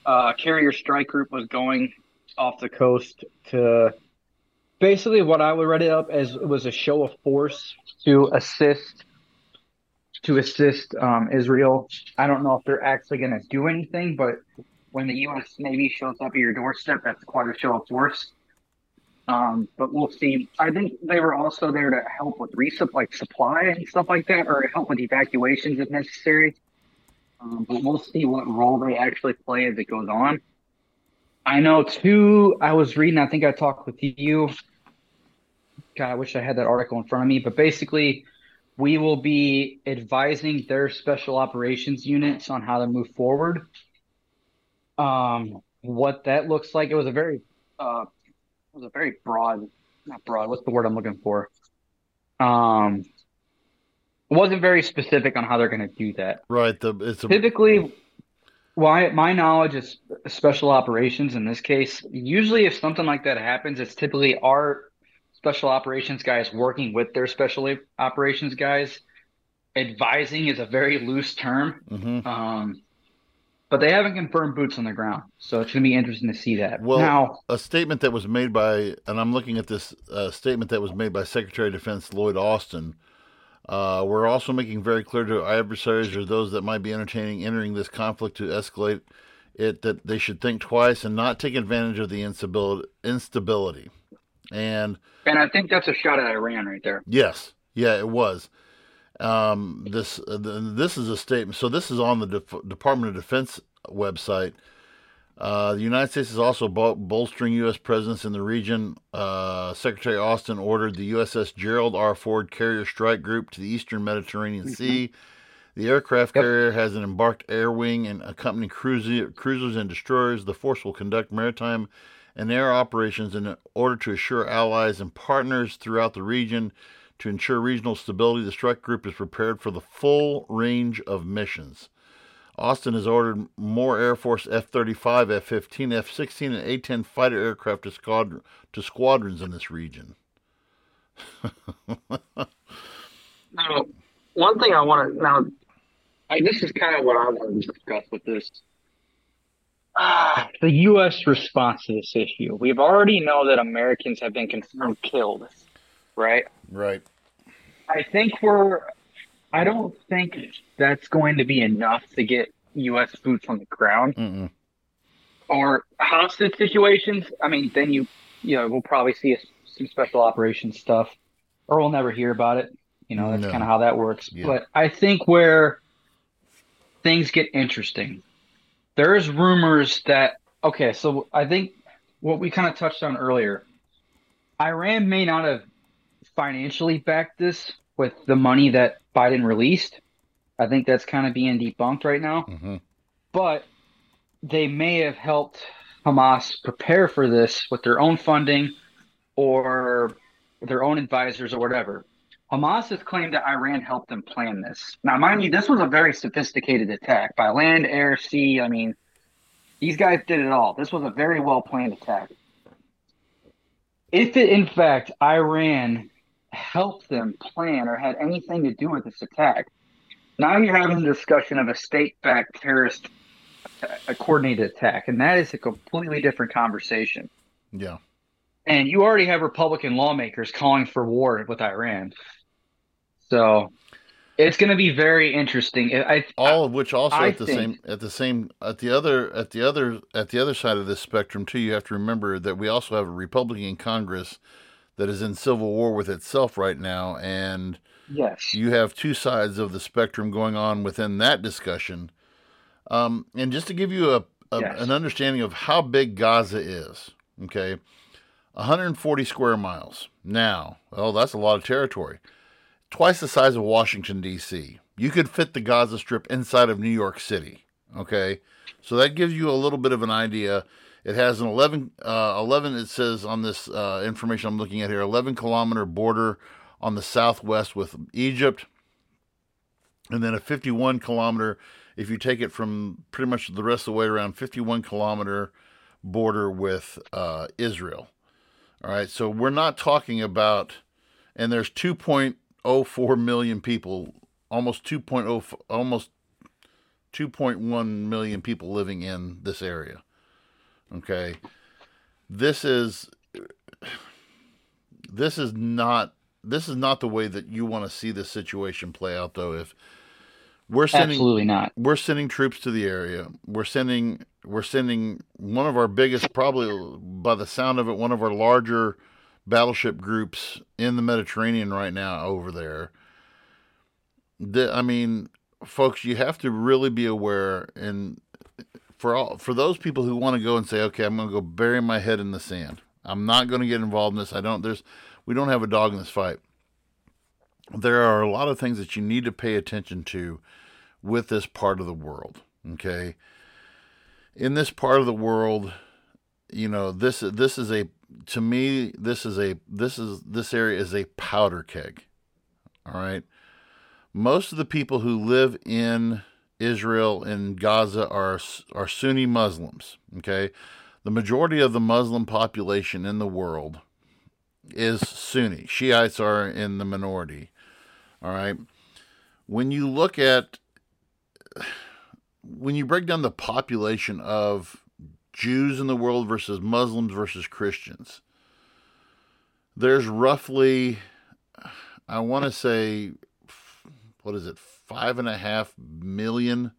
uh, carrier strike group, was going off the coast to basically what I would read it up as was a show of force to assist to assist um, Israel. I don't know if they're actually going to do anything, but when the U.S. Navy shows up at your doorstep, that's quite a show of force. Um, but we'll see. I think they were also there to help with resupply, like supply and stuff like that, or help with evacuations if necessary. Um, but we'll see what role they actually play as it goes on. I know too. I was reading. I think I talked with you. God, I wish I had that article in front of me. But basically, we will be advising their special operations units on how to move forward. Um, what that looks like. It was a very uh, it was a very broad, not broad. What's the word I'm looking for? Um, wasn't very specific on how they're going to do that. Right. The it's a, Typically, why my knowledge is special operations in this case. Usually, if something like that happens, it's typically our special operations guys working with their special operations guys. Advising is a very loose term. Mhm. Um, but they haven't confirmed boots on the ground, so it's going to be interesting to see that. Well, now, a statement that was made by, and I'm looking at this uh, statement that was made by Secretary of Defense Lloyd Austin. Uh, we're also making very clear to our adversaries or those that might be entertaining entering this conflict to escalate it that they should think twice and not take advantage of the instability. instability. And and I think that's a shot at Iran right there. Yes, yeah, it was. Um, this uh, th- this is a statement. So this is on the Def- Department of Defense website. Uh, the United States is also bol- bolstering U.S. presence in the region. Uh, Secretary Austin ordered the USS Gerald R. Ford carrier strike group to the eastern Mediterranean Sea. The aircraft Yep. carrier has an embarked air wing and accompanying cruiser, cruisers and destroyers. The force will conduct maritime and air operations in order to assure allies and partners throughout the region to ensure regional stability. The strike group is prepared for the full range of missions. Austin has ordered more Air Force F 35, F 15, F 16, and A 10 fighter aircraft to, squad- to squadrons in this region. Now, one thing I want to now, I, this is kind of what I want to discuss with this. Ah, the U.S. response to this issue. We've already know that Americans have been confirmed killed, right? Right. I think we're. I don't think that's going to be enough to get U.S. boots on the ground Mm-mm. or hostage situations. I mean, then you, you know, we'll probably see some special operations stuff, or we'll never hear about it. You know, that's No. kind of how that works. Yeah. But I think where things get interesting, there's rumors that okay, so I think what we kind of touched on earlier, Iran may not have financially backed this with the money that Biden released. I think that's kind of being debunked right now hmm but they may have helped Hamas prepare for this with their own funding or their own advisors or whatever. Hamas has claimed that Iran helped them plan this. Now, mind you, this was a very sophisticated attack by land, air, sea. I mean, these guys did it all. This was a very well planned attack. If it, in fact, Iran helped them plan or had anything to do with this attack, now you're having a discussion of a state-backed terrorist a coordinated attack, and that is a completely different conversation. Yeah. And you already have Republican lawmakers calling for war with Iran. So it's going to be very interesting. I, all of which also I at the think- same at the same at the other at the other at the other side of this spectrum too. You have to remember that we also have a Republican Congress that is in civil war with itself right now, and yes, you have two sides of the spectrum going on within that discussion. Um, and just to give you a, a Yes. an understanding of how big Gaza is, okay, 140 square miles. Now, oh, that's a lot of territory. Twice the size of Washington D.C. You could fit the Gaza Strip inside of New York City. Okay, so that gives you a little bit of an idea. It has an 11, uh, 11 it says on this uh, information I'm looking at here, 11 kilometer border on the southwest with Egypt, and then a 51 kilometer, if you take it from pretty much the rest of the way around, 51 kilometer border with uh, Israel. All right, so we're not talking about, and there's 2.04 million people, almost 2.0, almost 2.1 million people living in this area. Okay, this is this is not this is not the way that you want to see this situation play out though. If we're sending absolutely not. we're sending troops to the area. We're sending we're sending one of our biggest probably by the sound of it one of our larger battleship groups in the mediterranean right now over there. The, i mean folks you have to really be aware and for all for those people who want to go and say okay i'm going to go bury my head in the sand i'm not going to get involved in this i don't there's we don't have a dog in this fight there are a lot of things that you need to pay attention to with this part of the world. Okay, in this part of the world, you know this this is a to me this is a this is this area is a powder keg. All right, most of the people who live in Israel and Gaza are are Sunni Muslims. Okay, the majority of the Muslim population in the world is Sunni. Shiites are in the minority. All right. When you look at, when you break down the population of Jews in the world versus Muslims versus Christians, there's roughly, I want to say, what is it, five and a half million,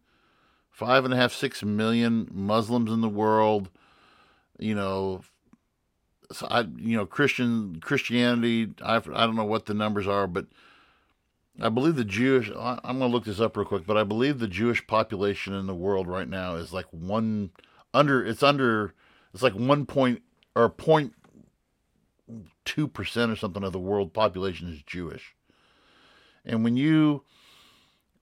five and a half, six million Muslims in the world. You know, so I, you know, Christian Christianity. I, I don't know what the numbers are, but I believe the Jewish. I'm going to look this up real quick, but I believe the Jewish population in the world right now is like one under. It's under. It's like one point or point two percent or something of the world population is Jewish. And when you,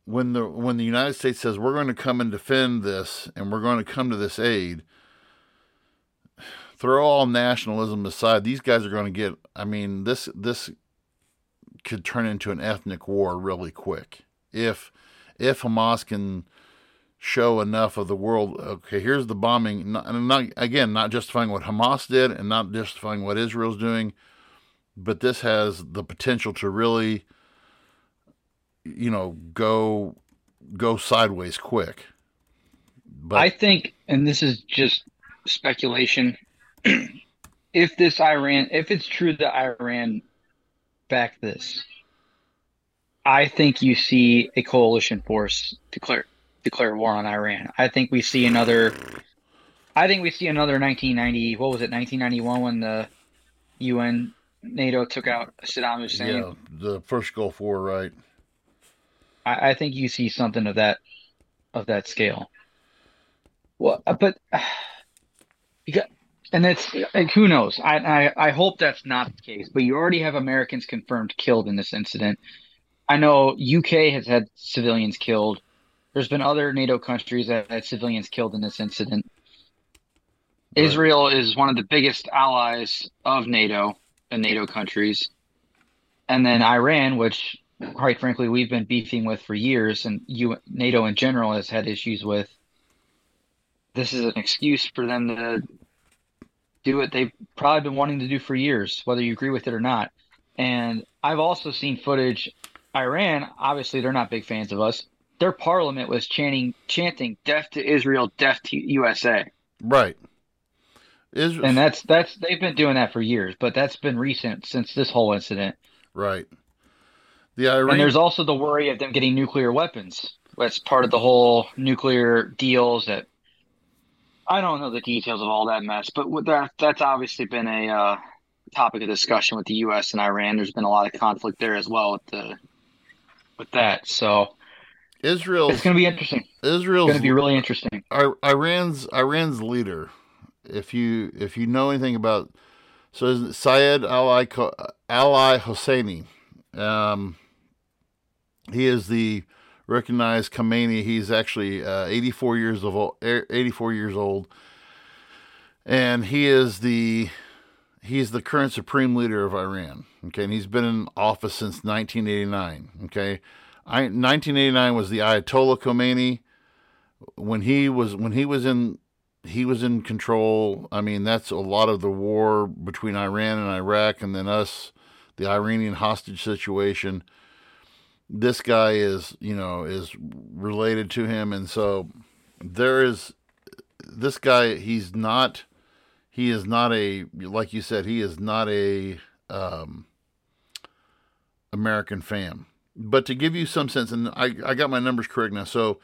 when the when the United States says we're going to come and defend this and we're going to come to this aid, throw all nationalism aside. These guys are going to get. I mean, this this could turn into an ethnic war really quick if if Hamas can show enough of the world. Okay, here's the bombing. Not, not again, not justifying what Hamas did and not justifying what Israel's doing, but this has the potential to really, you know, go go sideways quick. But I think, and this is just speculation, if this Iran, if it's true that Iran backed this, I think you see a coalition force declare declare war on Iran. I think we see another. I think we see another 1990. What was it? 1991 when the UN NATO took out Saddam Hussein. yeah, the first Gulf War, right? I, I think you see something of that of that scale. Well, uh, but you got, and it's like who knows? I, I I hope that's not the case. But you already have Americans confirmed killed in this incident. I know UK has had civilians killed. There's been other NATO countries that had civilians killed in this incident. Right. Israel is one of the biggest allies of NATO and NATO countries. And then Iran, which quite frankly we've been beefing with for years and you NATO in general has had issues with. This is an excuse for them to do what they've probably been wanting to do for years, whether you agree with it or not. And I've also seen footage Iran, obviously they're not big fans of us. Their parliament was chanting chanting death to Israel, death to USA. Right. Israel, And that's that's they've been doing that for years, but that's been recent since this whole incident. Right. The Iran- and there's also the worry of them getting nuclear weapons. That's part of the whole nuclear deals that I don't know the details of all that mess, but that that's obviously been a uh, topic of discussion with the U.S. and Iran. There's been a lot of conflict there as well with the with that. So Israel. It's going to be interesting. Israel's going to be really interesting. Iran's Iran's leader. If you if you know anything about so Syed Ali Ali Hosseini, um, he is the recognized Khamenei. He's actually uh, 84 years of old, 84 years old, and he is the he's the current supreme leader of Iran. Okay, and he's been in office since 1989. Okay, I, 1989 was the Ayatollah Khomeini. When he was when he was in he was in control. I mean, that's a lot of the war between Iran and Iraq, and then us, the Iranian hostage situation. This guy is, you know, is related to him, and so there is this guy. He's not. He is not a like you said. He is not a um, American fan. But to give you some sense, and I, I got my numbers correct now. So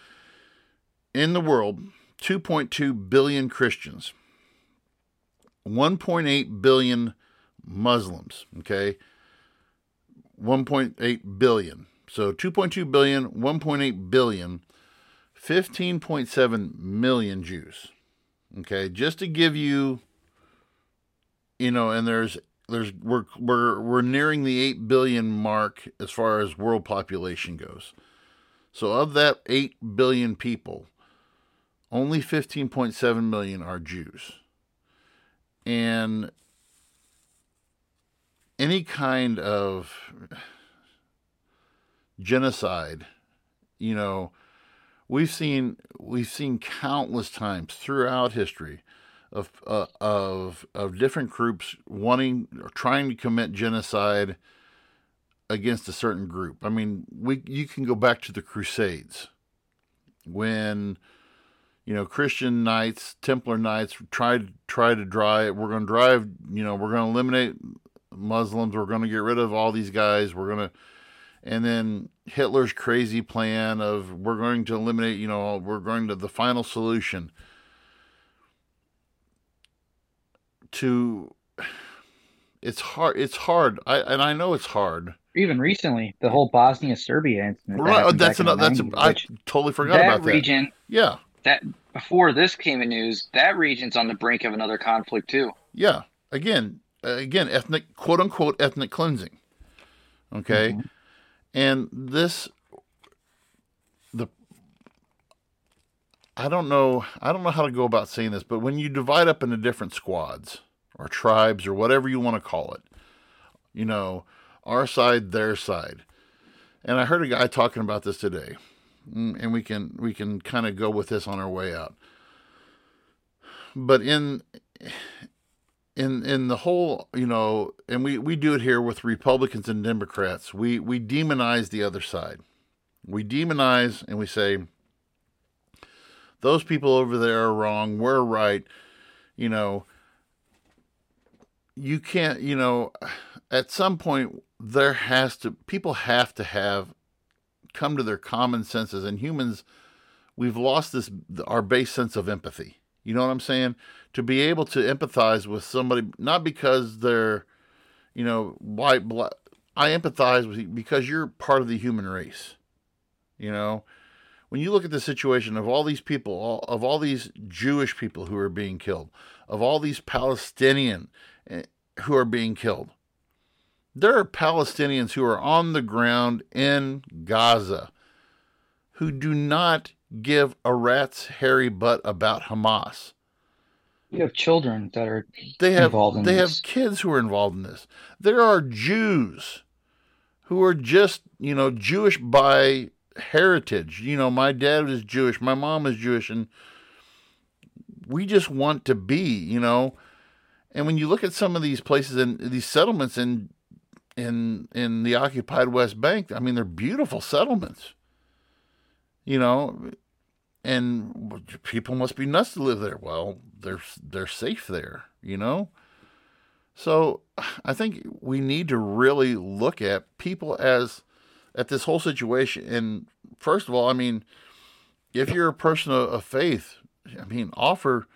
in the world, 2.2 billion Christians, 1.8 billion Muslims, okay? 1.8 billion. So 2.2 billion, 1.8 billion, 15.7 million Jews. Okay, just to give you you know, and there's there's we're we're we're nearing the 8 billion mark as far as world population goes. So of that 8 billion people, only 15.7 million are Jews. And any kind of genocide, you know, we've seen we've seen countless times throughout history of uh, of of different groups wanting or trying to commit genocide against a certain group. I mean, we you can go back to the Crusades when you know Christian knights, Templar knights tried try to drive. We're going to drive. You know, we're going to eliminate Muslims. We're going to get rid of all these guys. We're going to, and then Hitler's crazy plan of we're going to eliminate. You know, we're going to the final solution to. It's hard. It's hard. I and I know it's hard even recently, the whole Bosnia Serbia incident. Right, that that's another. That's 90s, a, I totally forgot that about that region. Yeah, that before this came in news, that region's on the brink of another conflict too. Yeah, again, again, ethnic quote unquote ethnic cleansing. Okay, mm-hmm. And this the I don't know I don't know how to go about saying this, but when you divide up into different squads or tribes or whatever you want to call it, you know our side, their side. And I heard a guy talking about this today, mm, and we can we can kind of go with this on our way out. But in in in the whole, you know, and we we do it here with Republicans and Democrats. We we demonize the other side. We demonize and we say those people over there are wrong, we're right. You know, you can't, you know, at some point there has to people have to have come to their common senses and humans we've lost this our base sense of empathy you know what i'm saying? To be able to empathize with somebody not because they're you know white black i empathize with you because you're part of the human race you know? When you look at the situation of all these people all, of all these jewish people who are being killed of all these palestinian eh, who are being killed there are Palestinians who are on the ground in Gaza who do not give a rat's hairy butt about Hamas. You have children that are they have involved in they this. have kids who are involved in this. There are Jews who are just you know Jewish by heritage. You know, my dad is Jewish, my mom is Jewish, and we just want to be. You know, and when you look at some of these places and these settlements in in in the occupied West Bank. I mean, they're beautiful settlements. You know, and people must be nuts to live there. Well, they're they're safe there. You know. So I think we need to really look at people as at this whole situation. And first of all, I mean, if you're a person of, faith, I mean, offer.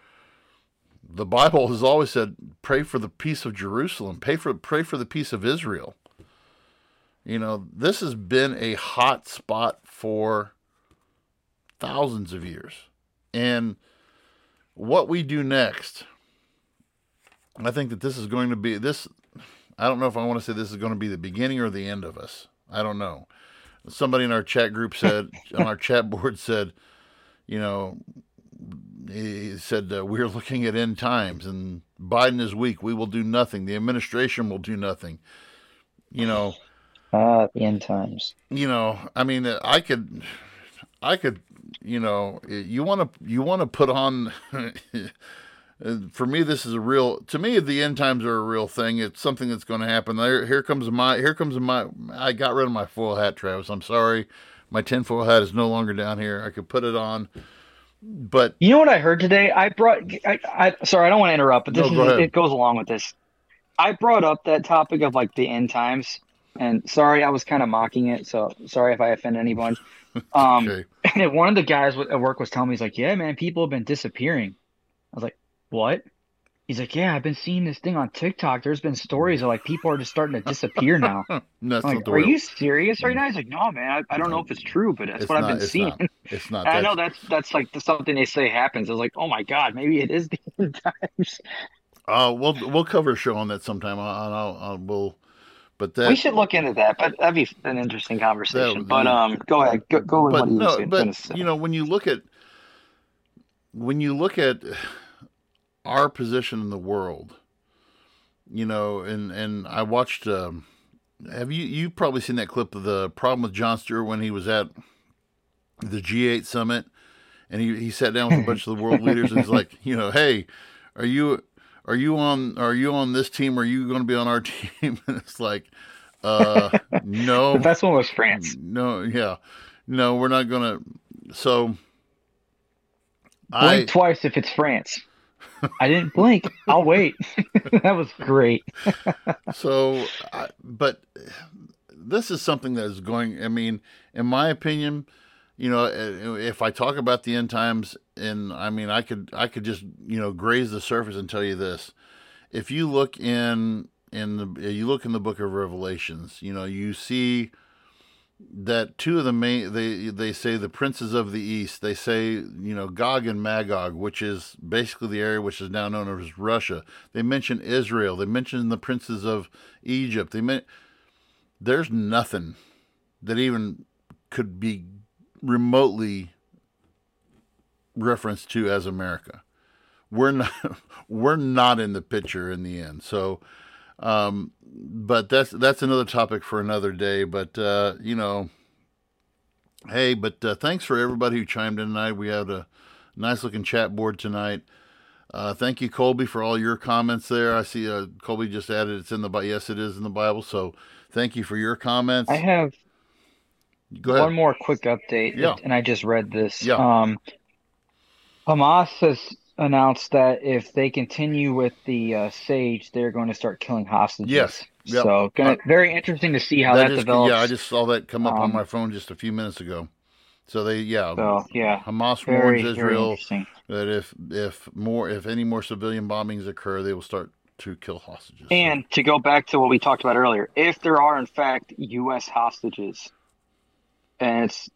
The Bible has always said, "Pray for the peace of Jerusalem. Pray for pray for the peace of Israel." You know, this has been a hot spot for thousands of years, and what we do next, I think that this is going to be this. I don't know if I want to say this is going to be the beginning or the end of us. I don't know. Somebody in our chat group said, on our chat board said, you know, he said, uh, We're looking at end times and Biden is weak. We will do nothing. The administration will do nothing. You know, ah, the end times. You know, I mean, I could, I could, you know, you want to, you want to put on, for me, this is a real, to me, the end times are a real thing. It's something that's going to happen. There, here comes my, here comes my, I got rid of my foil hat, Travis. I'm sorry. My tinfoil hat is no longer down here. I could put it on but you know what I heard today? I brought. I, I sorry, I don't want to interrupt, but this no, is, it goes along with this. I brought up that topic of like the end times, and sorry, I was kind of mocking it. So sorry if I offend anyone. Um, okay. and one of the guys at work was telling me, he's like, "Yeah, man, people have been disappearing." I was like, "What?" He's like, yeah, I've been seeing this thing on TikTok. There's been stories of like people are just starting to disappear now. like, are you serious right now? He's like, no, man, I, I don't know if it's true, but that's it's what not, I've been seeing. Not, it's not. I know that's that's like something they say happens. I was like, oh my god, maybe it is the end times. Uh, we'll we'll cover a show on that sometime. I'll, I'll, I'll we'll, but that we should look into that. But that'd be an interesting conversation. That, but um, go ahead, go, go with but, what you no, but you know, when you look at when you look at our position in the world. You know, and and I watched. Um, have you you probably seen that clip of the problem with Jon Stewart when he was at the G8 summit, and he he sat down with a bunch of the world leaders and he's like, you know, hey, are you are you on are you on this team? Or are you going to be on our team? and it's like, uh, no. the best one was France. No, yeah, no, we're not going to. So, blink I, twice if it's France. I didn't blink. I'll wait. that was great. so, but this is something that is going. I mean, in my opinion, you know, uh, if I talk about the end times, and I mean, I could I could just you know graze the surface and tell you this. If you look in in the uh, you look in the book of Revelations, you know, you see that two of the main they they say the princes of the east they say you know Gog and Magog which is basically the area which is now known as Russia. They mention Israel. They mention the princes of Egypt. They meant there's nothing that even could be remotely referenced to as America we're not we're not in the picture in the end so um, but that's that's another topic for another day. But uh, you know, hey, but uh, thanks for everybody who chimed in tonight. We had a nice looking chat board tonight. Uh, thank you, Colby, for all your comments there. I see uh, Colby just added it's in the Bible. yes, it is in the Bible. So thank you for your comments. I have one more quick update, yeah. and I just read this. Yeah. Um, Hamas has announced that if they continue with the uh, Sage, they're going to start killing hostages. Yes. Yep. So, gonna, uh, very interesting to see how that, that just, develops. Yeah, I just saw that come up um, on my phone just a few minutes ago. So they, yeah, so, yeah, Hamas very, warns Israel that if if more if any more civilian bombings occur, they will start to kill hostages. And to go back to what we talked about earlier, if there are in fact U.S. hostages, and it's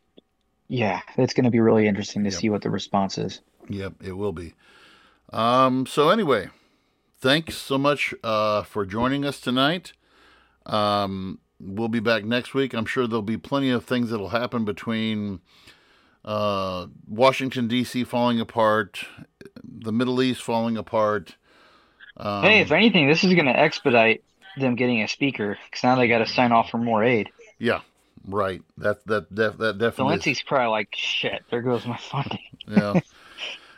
yeah, it's going to be really interesting to yep. see what the response is. Yep, it will be. Um, so anyway, thanks so much uh, for joining us tonight. Um, we'll be back next week. I'm sure there'll be plenty of things that'll happen between uh, Washington D.C. falling apart, the Middle East falling apart. Um, hey, if anything, this is going to expedite them getting a speaker because now they got to sign off for more aid. Yeah, right. That that that, that definitely. Zelensky's is. probably like, shit. There goes my funding. Yeah.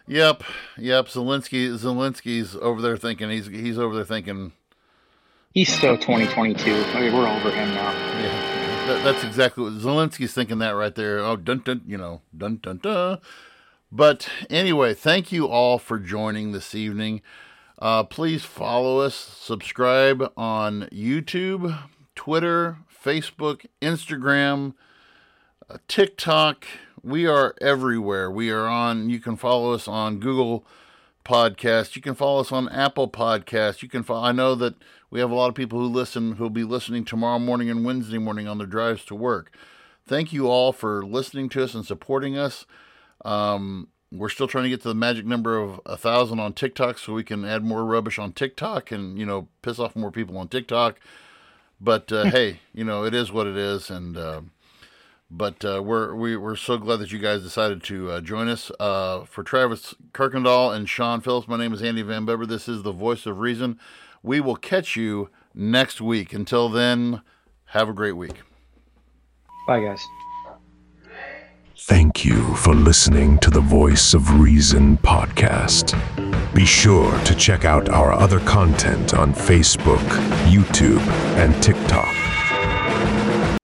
Yep, yep. Zelensky, Zelensky's over there thinking he's he's over there thinking. He's still 2022. I mean, we're over him now. Yeah, that, that's exactly what Zelensky's thinking. That right there. Oh, dun dun. You know, dun dun dun. But anyway, thank you all for joining this evening. Uh, please follow us, subscribe on YouTube, Twitter, Facebook, Instagram, uh, TikTok. We are everywhere. We are on, you can follow us on Google Podcast. You can follow us on Apple Podcast. You can follow, I know that we have a lot of people who listen who'll be listening tomorrow morning and Wednesday morning on their drives to work. Thank you all for listening to us and supporting us. Um, we're still trying to get to the magic number of a thousand on TikTok so we can add more rubbish on TikTok and you know piss off more people on TikTok. But uh, hey, you know it is what it is, and uh, but uh, we're we, we're so glad that you guys decided to uh, join us. Uh, for Travis Kirkendall and Sean Phillips, my name is Andy Van Beber. This is the Voice of Reason. We will catch you next week. Until then, have a great week. Bye, guys. Thank you for listening to the Voice of Reason podcast. Be sure to check out our other content on Facebook, YouTube, and TikTok